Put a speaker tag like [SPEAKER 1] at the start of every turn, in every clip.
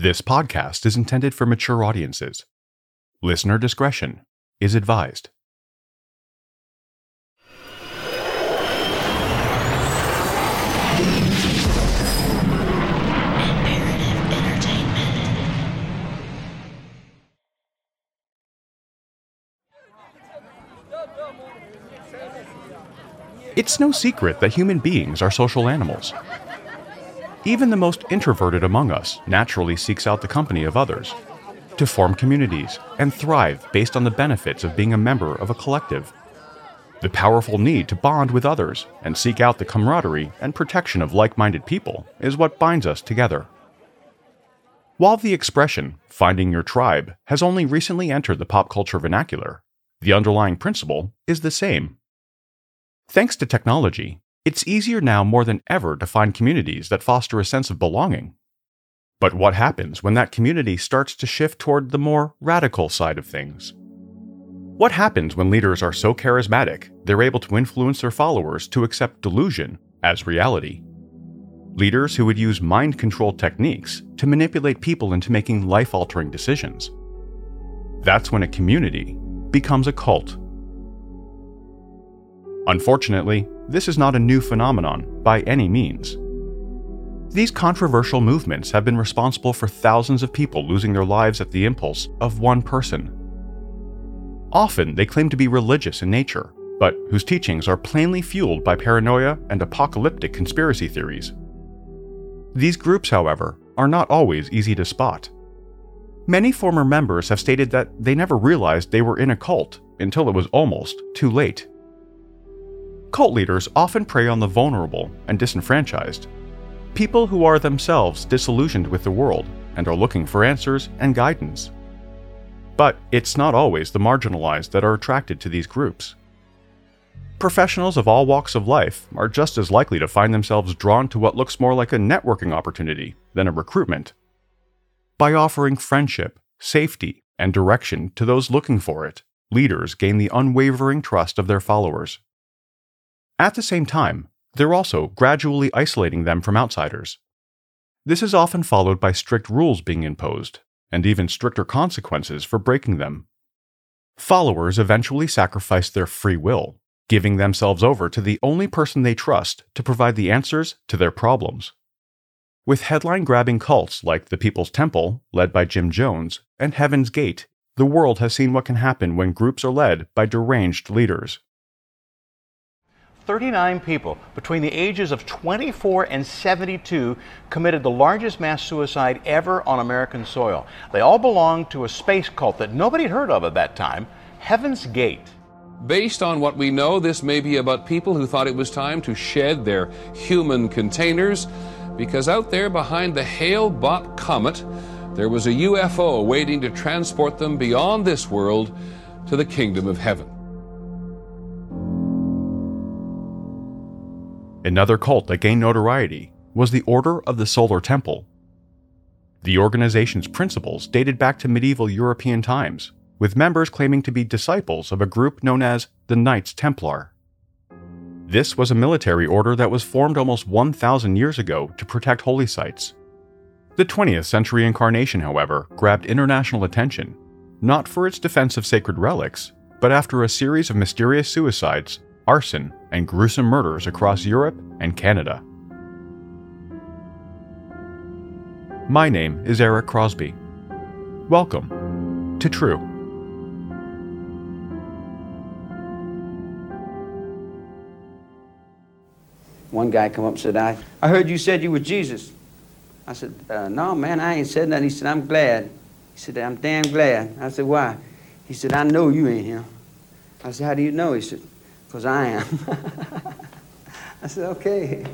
[SPEAKER 1] This podcast is intended for mature audiences. Listener discretion is advised. It's no secret that human beings are social animals. Even the most introverted among us naturally seeks out the company of others, to form communities and thrive based on the benefits of being a member of a collective. The powerful need to bond with others and seek out the camaraderie and protection of like minded people is what binds us together. While the expression, finding your tribe, has only recently entered the pop culture vernacular, the underlying principle is the same. Thanks to technology, it's easier now more than ever to find communities that foster a sense of belonging. But what happens when that community starts to shift toward the more radical side of things? What happens when leaders are so charismatic they're able to influence their followers to accept delusion as reality? Leaders who would use mind control techniques to manipulate people into making life altering decisions. That's when a community becomes a cult Unfortunately, this is not a new phenomenon by any means. These controversial movements have been responsible for thousands of people losing their lives at the impulse of one person. Often they claim to be religious in nature, but whose teachings are plainly fueled by paranoia and apocalyptic conspiracy theories. These groups, however, are not always easy to spot. Many former members have stated that they never realized they were in a cult until it was almost too late. Cult leaders often prey on the vulnerable and disenfranchised, people who are themselves disillusioned with the world and are looking for answers and guidance. But it's not always the marginalized that are attracted to these groups. Professionals of all walks of life are just as likely to find themselves drawn to what looks more like a networking opportunity than a recruitment. By offering friendship, safety, and direction to those looking for it, leaders gain the unwavering trust of their followers. At the same time, they're also gradually isolating them from outsiders. This is often followed by strict rules being imposed, and even stricter consequences for breaking them. Followers eventually sacrifice their free will, giving themselves over to the only person they trust to provide the answers to their problems. With headline grabbing cults like the People's Temple, led by Jim Jones, and Heaven's Gate, the world has seen what can happen when groups are led by deranged leaders.
[SPEAKER 2] 39 people between the ages of 24 and 72 committed the largest mass suicide ever on American soil. They all belonged to a space cult that nobody had heard of at that time Heaven's Gate.
[SPEAKER 3] Based on what we know, this may be about people who thought it was time to shed their human containers because out there behind the Hale Bopp comet, there was a UFO waiting to transport them beyond this world to the kingdom of heaven.
[SPEAKER 1] Another cult that gained notoriety was the Order of the Solar Temple. The organization's principles dated back to medieval European times, with members claiming to be disciples of a group known as the Knights Templar. This was a military order that was formed almost 1,000 years ago to protect holy sites. The 20th century incarnation, however, grabbed international attention, not for its defense of sacred relics, but after a series of mysterious suicides arson, and gruesome murders across Europe and Canada. My name is Eric Crosby. Welcome to True.
[SPEAKER 4] One guy come up and said, I, I heard you said you were Jesus. I said, uh, no, man, I ain't said that. He said, I'm glad. He said, I'm damn glad. I said, why? He said, I know you ain't him. I said, how do you know? He said, because I am. I said, okay.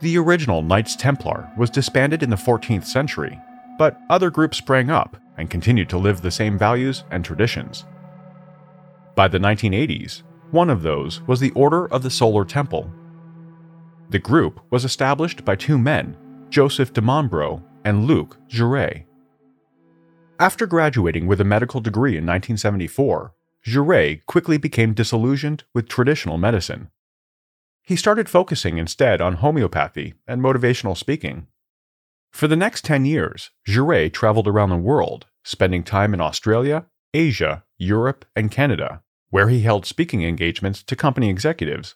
[SPEAKER 1] The original Knights Templar was disbanded in the 14th century, but other groups sprang up and continued to live the same values and traditions. By the 1980s, one of those was the Order of the Solar Temple, the group was established by two men, Joseph Di Mambro and Luc Jouret. After graduating with a medical degree in 1974, Jouret quickly became disillusioned with traditional medicine. He started focusing instead on homeopathy and motivational speaking. For the next 10 years, Jouret traveled around the world, spending time in Australia, Asia, Europe, and Canada, where he held speaking engagements to company executives.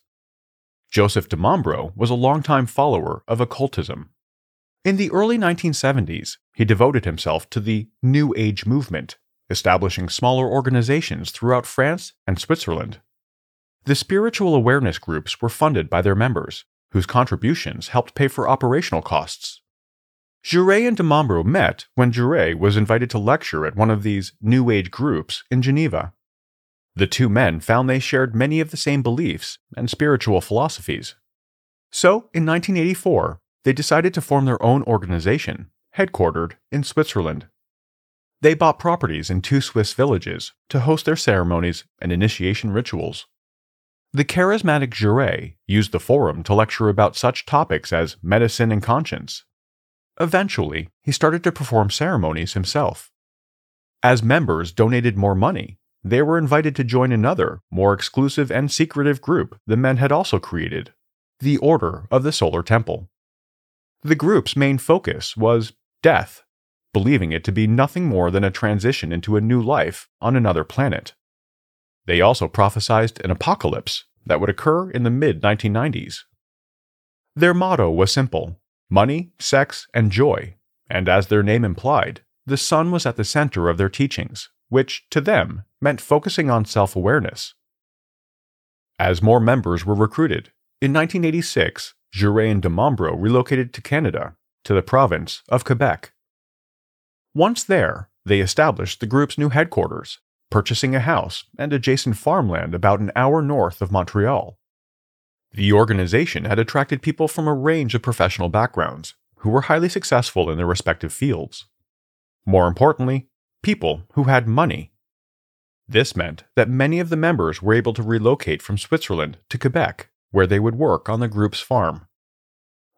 [SPEAKER 1] Joseph Di Mambro was a longtime follower of occultism. In the early 1970s, he devoted himself to the New Age movement, establishing smaller organizations throughout France and Switzerland. The spiritual awareness groups were funded by their members, whose contributions helped pay for operational costs. Jouret and Di Mambro met when Jouret was invited to lecture at one of these New Age groups in Geneva. The two men found they shared many of the same beliefs and spiritual philosophies. So, in 1984, they decided to form their own organization, headquartered in Switzerland. They bought properties in two Swiss villages to host their ceremonies and initiation rituals. The charismatic Jouret used the forum to lecture about such topics as medicine and conscience. Eventually, he started to perform ceremonies himself. As members donated more money, they were invited to join another, more exclusive and secretive group the men had also created the Order of the Solar Temple. The group's main focus was death, believing it to be nothing more than a transition into a new life on another planet. They also prophesied an apocalypse that would occur in the mid 1990s. Their motto was simple money, sex, and joy, and as their name implied, the sun was at the center of their teachings, which, to them, meant focusing on self awareness. As more members were recruited, in 1986, Jouret and Di Mambro relocated to Canada, to the province of Quebec. Once there, they established the group's new headquarters, purchasing a house and adjacent farmland about an hour north of Montreal. The organization had attracted people from a range of professional backgrounds who were highly successful in their respective fields. More importantly, people who had money. This meant that many of the members were able to relocate from Switzerland to Quebec, where they would work on the group's farm.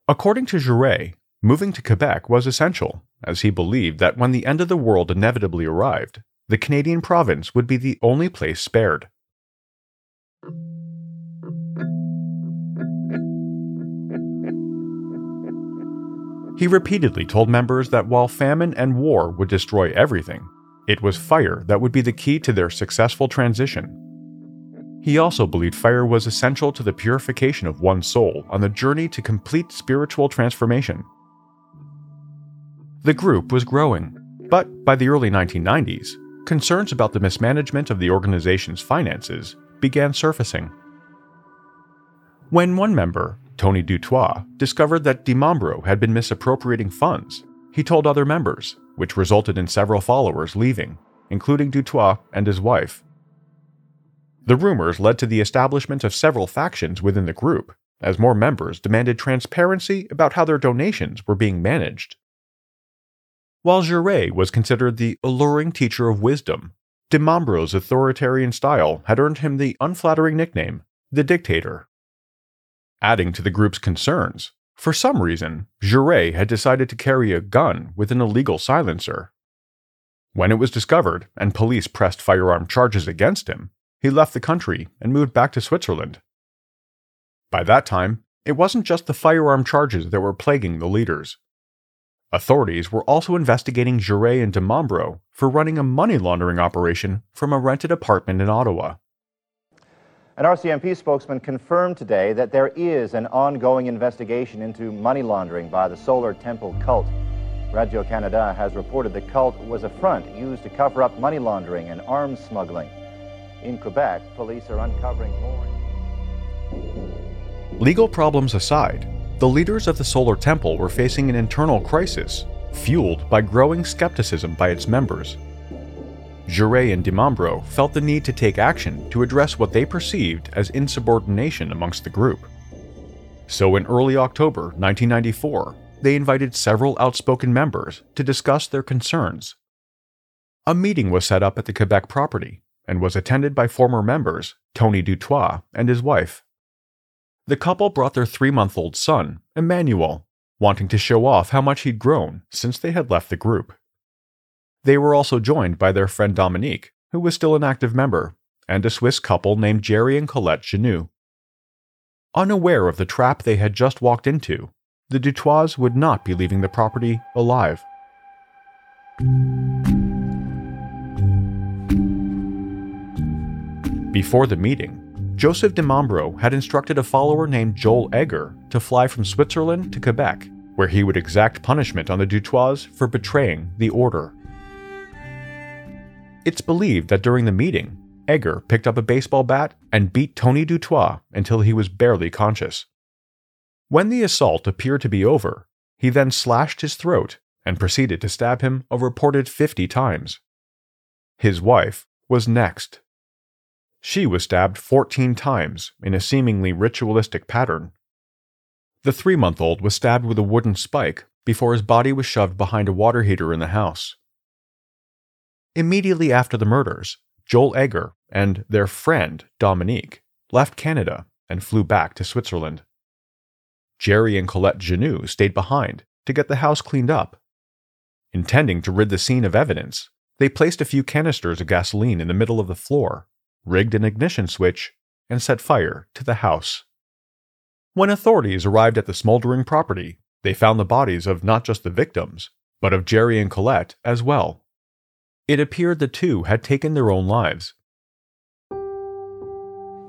[SPEAKER 1] According to Jouret, moving to Quebec was essential, as he believed that when the end of the world inevitably arrived, the Canadian province would be the only place spared. He repeatedly told members that while famine and war would destroy everything, it was fire that would be the key to their successful transition. He also believed fire was essential to the purification of one's soul on the journey to complete spiritual transformation. The group was growing, but by the early 1990s, concerns about the mismanagement of the organization's finances began surfacing. When one member, Tony Dutoit, discovered that DiMambro had been misappropriating funds, he told other members, which resulted in several followers leaving, including Dutoit and his wife. The rumors led to the establishment of several factions within the group, as more members demanded transparency about how their donations were being managed. While Jouret was considered the alluring teacher of wisdom, DiMambro's authoritarian style had earned him the unflattering nickname, the Dictator. Adding to the group's concerns, for some reason, Jouret had decided to carry a gun with an illegal silencer. When it was discovered and police pressed firearm charges against him, he left the country and moved back to Switzerland. By that time, it wasn't just the firearm charges that were plaguing the leaders. Authorities were also investigating Jouret and Di Mambro for running a money laundering operation from a rented apartment in Ottawa.
[SPEAKER 5] An RCMP spokesman confirmed today that there is an ongoing investigation into money laundering by the Solar Temple cult. Radio Canada has reported the cult was a front used to cover up money laundering and arms smuggling. In Quebec, police are uncovering more.
[SPEAKER 1] Legal problems aside, the leaders of the Solar Temple were facing an internal crisis, fueled by growing skepticism by its members. Jouret and Dimambro felt the need to take action to address what they perceived as insubordination amongst the group. So in early October 1994, they invited several outspoken members to discuss their concerns. A meeting was set up at the Quebec property and was attended by former members Tony Dutoit and his wife. The couple brought their three month old son, Emmanuel, wanting to show off how much he'd grown since they had left the group. They were also joined by their friend Dominique, who was still an active member, and a Swiss couple named Jerry and Colette Genoud. Unaware of the trap they had just walked into, the Dutoit would not be leaving the property alive. Before the meeting, Joseph Di Mambro had instructed a follower named Joel Egger to fly from Switzerland to Quebec, where he would exact punishment on the Dutoit for betraying the order. It's believed that during the meeting, Egger picked up a baseball bat and beat Tony Dutoit until he was barely conscious. When the assault appeared to be over, he then slashed his throat and proceeded to stab him a reported 50 times. His wife was next. She was stabbed 14 times in a seemingly ritualistic pattern. The three month old was stabbed with a wooden spike before his body was shoved behind a water heater in the house. Immediately after the murders, Joel Egger and their friend, Dominique, left Canada and flew back to Switzerland. Jerry and Colette Genoud stayed behind to get the house cleaned up. Intending to rid the scene of evidence, they placed a few canisters of gasoline in the middle of the floor, rigged an ignition switch, and set fire to the house. When authorities arrived at the smoldering property, they found the bodies of not just the victims, but of Jerry and Colette as well. It appeared the two had taken their own lives.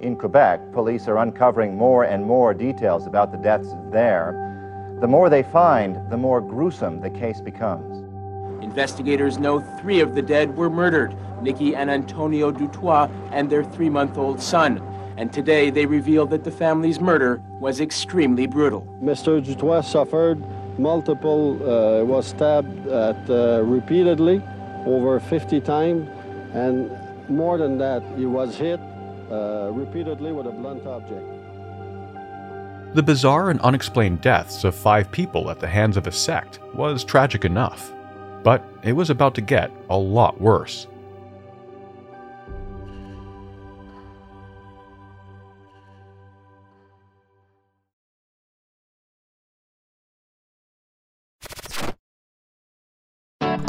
[SPEAKER 5] In Quebec, police are uncovering more and more details about the deaths there. The more they find, the more gruesome the case becomes.
[SPEAKER 6] Investigators know three of the dead were murdered Nikki and Antonio Dutoit and their three month old son. And today they reveal that the family's murder was extremely brutal.
[SPEAKER 7] Mr. Dutoit suffered multiple, uh, was stabbed at, uh, repeatedly over 50 times, and more than that, he was hit uh, repeatedly with a blunt object.
[SPEAKER 1] The bizarre and unexplained deaths of five people at the hands of a sect was tragic enough, but it was about to get a lot worse.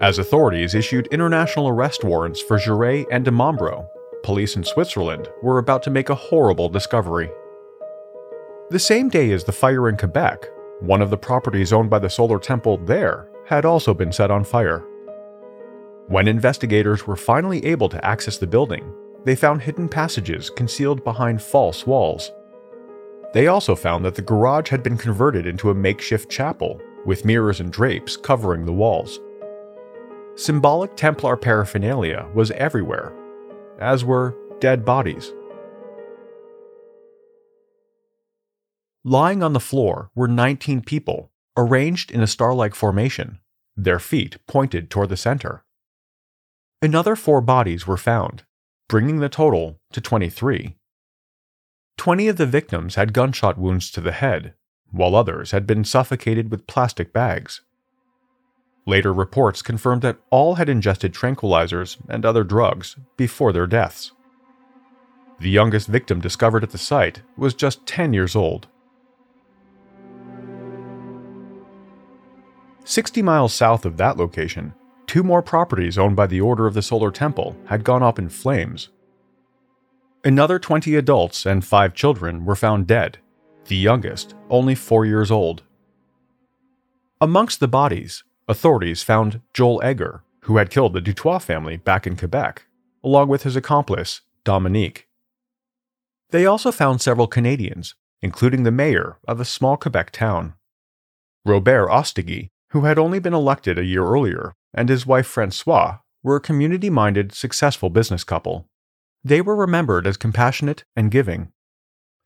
[SPEAKER 1] As authorities issued international arrest warrants for Jouret and Di Mambro, police in Switzerland were about to make a horrible discovery. The same day as the fire in Quebec, one of the properties owned by the Solar Temple there had also been set on fire. When investigators were finally able to access the building, they found hidden passages concealed behind false walls. They also found that the garage had been converted into a makeshift chapel, with mirrors and drapes covering the walls. Symbolic Templar paraphernalia was everywhere, as were dead bodies. Lying on the floor were 19 people, arranged in a star like formation, their feet pointed toward the center. Another four bodies were found, bringing the total to 23. 20 of the victims had gunshot wounds to the head, while others had been suffocated with plastic bags. Later reports confirmed that all had ingested tranquilizers and other drugs before their deaths. The youngest victim discovered at the site was just 10 years old. 60 miles south of that location, two more properties owned by the Order of the Solar Temple had gone up in flames. Another 20 adults and five children were found dead, the youngest only four years old. Amongst the bodies, authorities found Joel Egger, who had killed the Dutoit family back in Quebec, along with his accomplice, Dominique. They also found several Canadians, including the mayor of a small Quebec town. Robert Ostiguy, who had only been elected a year earlier, and his wife Francois were a community minded, successful business couple. They were remembered as compassionate and giving.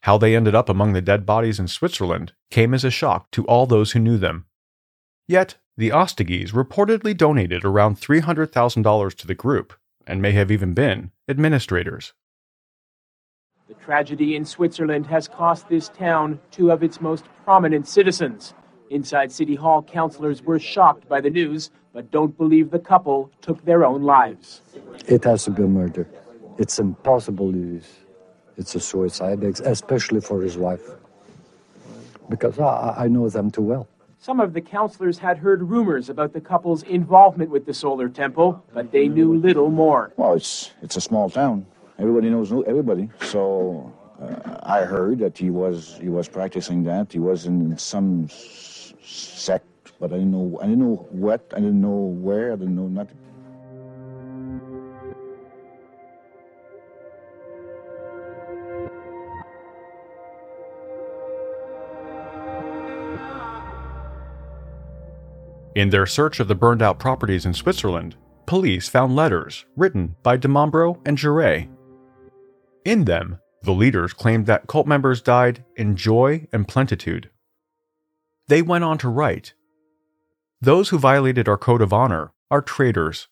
[SPEAKER 1] How they ended up among the dead bodies in Switzerland came as a shock to all those who knew them. Yet, the Ostiguys reportedly donated around $300,000 to the group, and may have even been administrators.
[SPEAKER 6] The tragedy in Switzerland has cost this town two of its most prominent citizens. Inside City Hall, councilors were shocked by the news, but don't believe the couple took their own lives.
[SPEAKER 8] It has to be a murder. It's impossible it's a suicide, especially for his wife. Because I, I know them too well.
[SPEAKER 6] Some of the counselors had heard rumors about the couple's involvement with the solar temple, but they knew little more.
[SPEAKER 9] Well, it's it's a small town. Everybody knows everybody. So uh, I heard that he was he was practicing that. He was in some sect, but I didn't know I didn't know what. I didn't know where. I didn't know nothing.
[SPEAKER 1] In their search of the burned out properties in Switzerland, police found letters written by DiMambro and Jouret. In them, the leaders claimed that cult members died in joy and plenitude. They went on to write Those who violated our code of honor are traitors.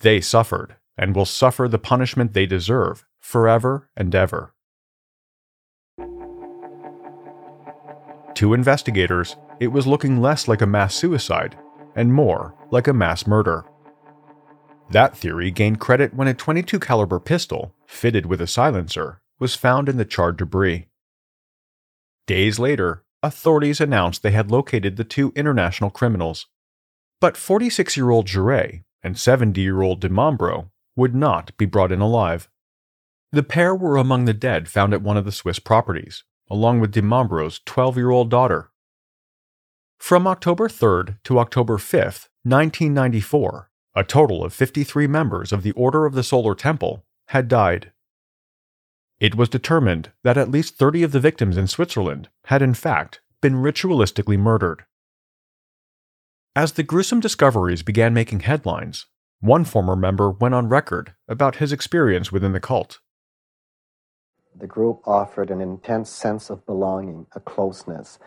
[SPEAKER 1] They suffered and will suffer the punishment they deserve forever and ever. To investigators, it was looking less like a mass suicide and more like a mass murder. That theory gained credit when a 22 caliber pistol, fitted with a silencer, was found in the charred debris. Days later, authorities announced they had located the two international criminals. But 46 year old Jouret and 70 year old DiMambro would not be brought in alive. The pair were among the dead found at one of the Swiss properties, along with DiMambro's 12 year old daughter, from October 3rd to October 5th, 1994, a total of 53 members of the Order of the Solar Temple had died. It was determined that at least 30 of the victims in Switzerland had in fact been ritualistically murdered. As the gruesome discoveries began making headlines, one former member went on record about his experience within the cult.
[SPEAKER 10] The group offered an intense sense of belonging, a closeness,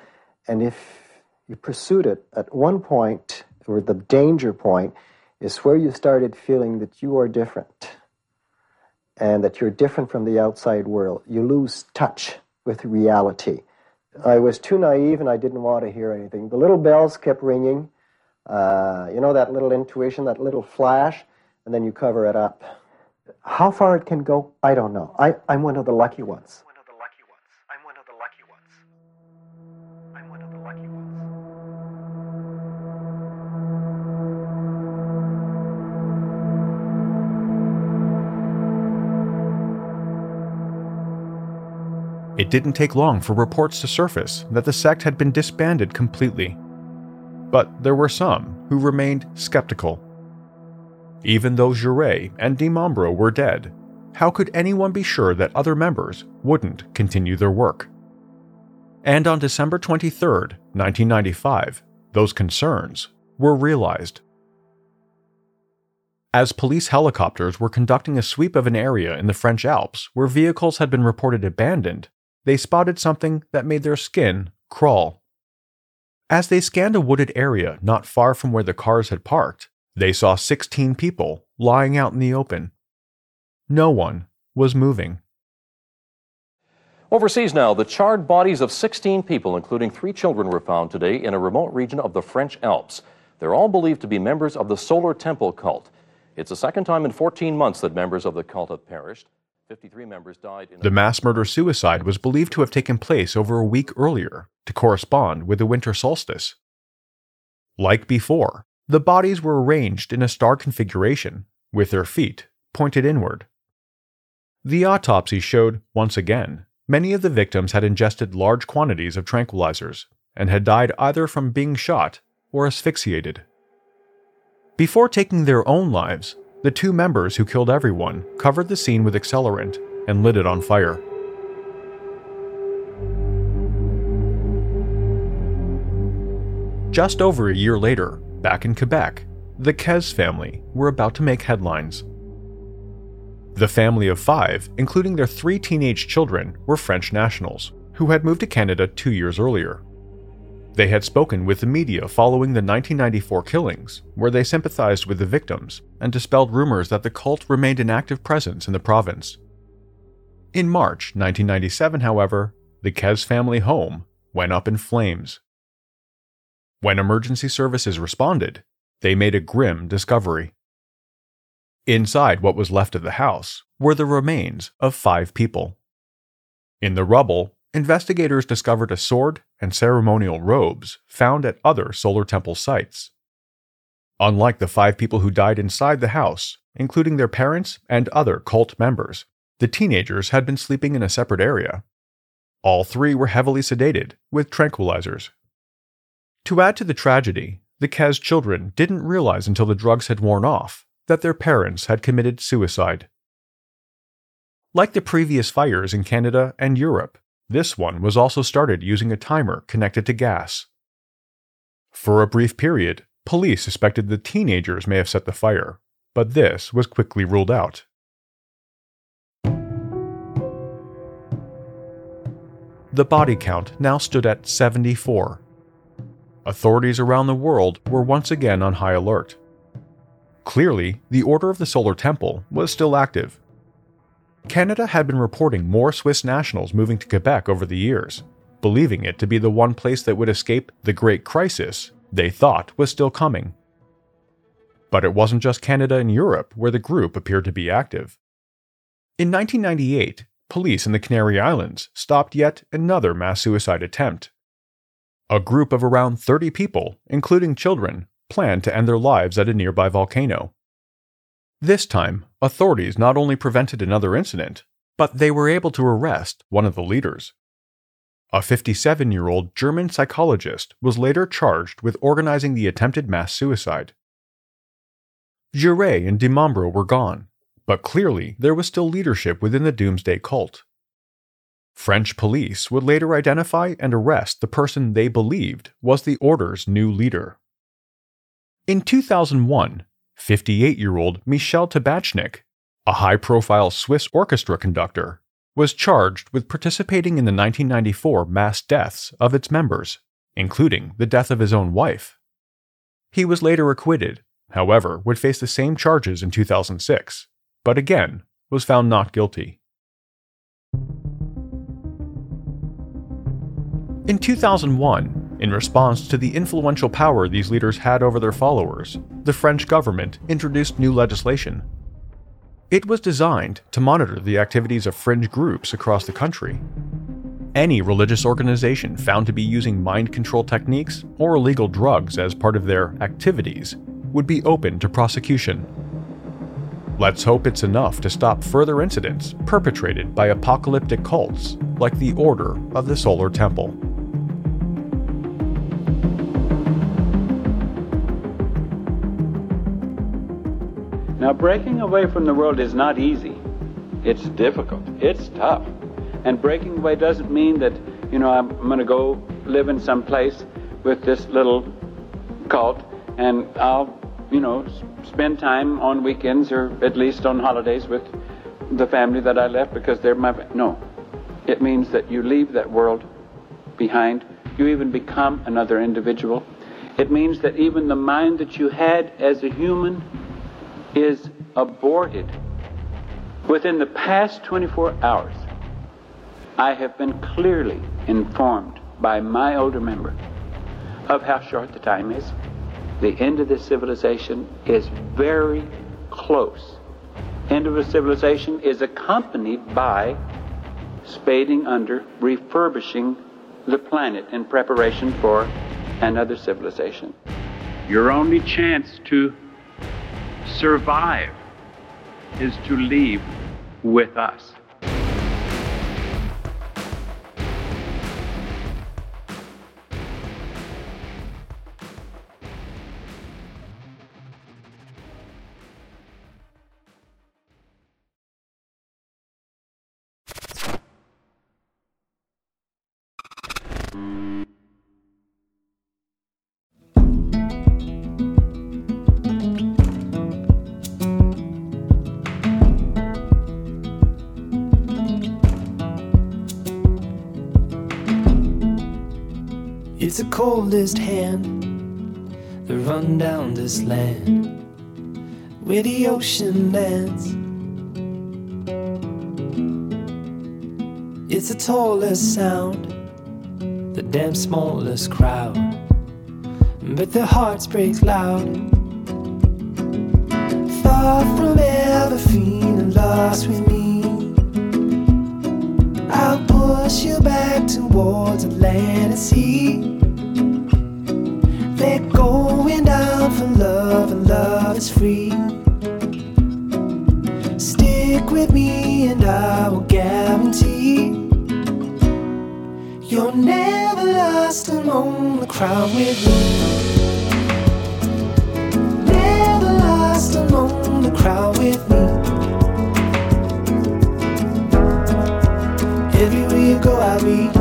[SPEAKER 10] and if you pursued it at one point, or the danger point, is where you started feeling that you are different and that you're different from the outside world. You lose touch with reality. I was too naive and I didn't want to hear anything. The little bells kept ringing. Uh, you know, that little intuition, that little flash, and then you cover it up. How far it can go, I don't know. I, I'm one of the lucky ones.
[SPEAKER 1] Didn't take long for reports to surface that the sect had been disbanded completely. But there were some who remained skeptical. Even though Jouret and DiMambro were dead, how could anyone be sure that other members wouldn't continue their work? And on December 23, 1995, those concerns were realized. As police helicopters were conducting a sweep of an area in the French Alps where vehicles had been reported abandoned, they spotted something that made their skin crawl. As they scanned a wooded area not far from where the cars had parked, they saw 16 people lying out in the open. No one was moving.
[SPEAKER 11] Overseas now, the charred bodies of 16 people, including three children, were found today in a remote region of the French Alps. They're all believed to be members of the Solar Temple cult. It's the second time in 14 months that members of the cult have perished. 53 members died in
[SPEAKER 1] the mass murder suicide was believed to have taken place over a week earlier to correspond with the winter solstice. Like before, the bodies were arranged in a star configuration, with their feet pointed inward. The autopsy showed, once again, many of the victims had ingested large quantities of tranquilizers and had died either from being shot or asphyxiated. Before taking their own lives, the two members who killed everyone covered the scene with accelerant and lit it on fire. Just over a year later, back in Quebec, the Kez family were about to make headlines. The family of five, including their three teenage children, were French nationals, who had moved to Canada two years earlier. They had spoken with the media following the 1994 killings, where they sympathized with the victims and dispelled rumors that the cult remained an active presence in the province. In March 1997, however, the Kez family home went up in flames. When emergency services responded, they made a grim discovery. Inside what was left of the house were the remains of five people. In the rubble investigators discovered a sword and ceremonial robes found at other Solar Temple sites. Unlike the five people who died inside the house, including their parents and other cult members, the teenagers had been sleeping in a separate area. All three were heavily sedated with tranquilizers. To add to the tragedy, the Kez children didn't realize until the drugs had worn off that their parents had committed suicide. Like the previous fires in Canada and Europe, this one was also started using a timer connected to gas. For a brief period, police suspected the teenagers may have set the fire, but this was quickly ruled out. The body count now stood at 74. Authorities around the world were once again on high alert. Clearly, the Order of the Solar Temple was still active, Canada had been reporting more Swiss nationals moving to Quebec over the years, believing it to be the one place that would escape the Great Crisis they thought was still coming. But it wasn't just Canada and Europe where the group appeared to be active. In 1998, police in the Canary Islands stopped yet another mass suicide attempt. A group of around 30 people, including children, planned to end their lives at a nearby volcano. This time, authorities not only prevented another incident, but they were able to arrest one of the leaders. A 57 year old German psychologist was later charged with organizing the attempted mass suicide. Jouret and Dimambro were gone, but clearly there was still leadership within the Doomsday cult. French police would later identify and arrest the person they believed was the Order's new leader. In 2001, 58 year old Michel Tabachnik, a high profile Swiss orchestra conductor, was charged with participating in the 1994 mass deaths of its members, including the death of his own wife. He was later acquitted, however, would face the same charges in 2006, but again was found not guilty. In 2001, in response to the influential power these leaders had over their followers, the French government introduced new legislation. It was designed to monitor the activities of fringe groups across the country. Any religious organization found to be using mind control techniques or illegal drugs as part of their activities would be open to prosecution. Let's hope it's enough to stop further incidents perpetrated by apocalyptic cults like the Order of the Solar Temple.
[SPEAKER 12] Now, breaking away from the world is not easy. It's difficult. It's tough. And breaking away doesn't mean that, you know, I'm, I'm going to go live in some place with this little cult and I'll, you know, spend time on weekends or at least on holidays with the family that I left because they're my. No. It means that you leave that world behind. You even become another individual. It means that even the mind that you had as a human is aborted. Within the past 24 hours, I have been clearly informed by my older member of how short the time is. The end of this civilization is very close. End of a civilization is accompanied by spading under, refurbishing the planet in preparation for another civilization. Your only chance to survive is to leave with us.
[SPEAKER 13] The coldest hand that run down this land where the ocean ends. It's the tallest sound, the damn smallest crowd, but their hearts break loud. Far from ever feeling lost with me, I'll push you back towards and sea. They're going down for love, and love is free. Stick with me, and I will guarantee you're never lost among the crowd with me. Never lost among the crowd with me. Everywhere you go, I'll be.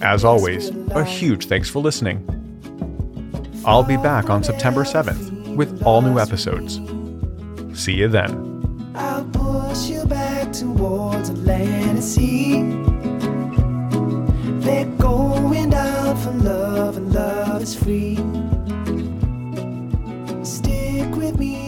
[SPEAKER 1] As always, a huge thanks for listening. I'll be back on September 7th with all new episodes. See you then.
[SPEAKER 13] I'll push you back towards and sea. They're going down for love, and love is free. Stick with me,